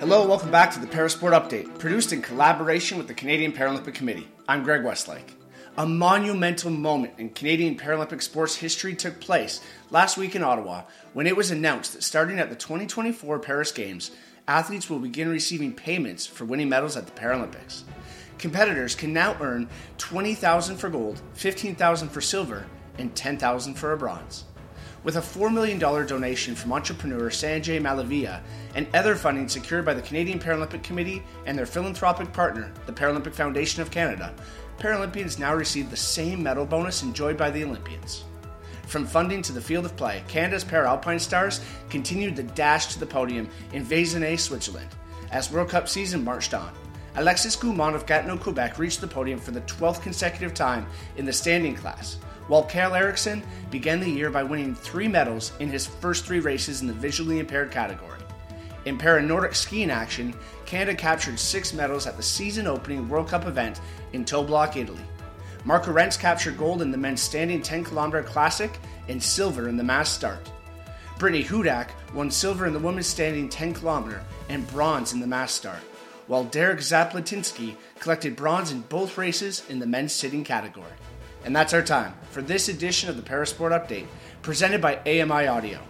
Hello, welcome back to the Parasport Update, produced in collaboration with the Canadian Paralympic Committee. I'm Greg Westlake. A monumental moment in Canadian Paralympic sports history took place last week in Ottawa when it was announced that starting at the 2024 Paris Games, athletes will begin receiving payments for winning medals at the Paralympics. Competitors can now earn 20,000 for gold, 15,000 for silver, and 10,000 for a bronze. With a $4 million donation from entrepreneur Sanjay Malaviya and other funding secured by the Canadian Paralympic Committee and their philanthropic partner, the Paralympic Foundation of Canada, Paralympians now receive the same medal bonus enjoyed by the Olympians. From funding to the field of play, Canada's Para alpine stars continued the dash to the podium in Veysonnaz, Switzerland, as World Cup season marched on. Alexis Guimond of Gatineau, Quebec reached the podium for the 12th consecutive time in the standing class, while Kalle Eriksson began the year by winning three medals in his first three races in the visually impaired category. In para Nordic skiing action, Canada captured six medals at the season opening World Cup event in Toblach, Italy. Mark Arendz captured gold in the men's standing 10 kilometer classic and silver in the mass start. Brittany Hudak won silver in the women's standing 10 kilometer and bronze in the mass start, while Derek Zaplotinsky collected bronze in both races in the men's sitting category. And that's our time for this edition of the Parasport Update, presented by AMI Audio.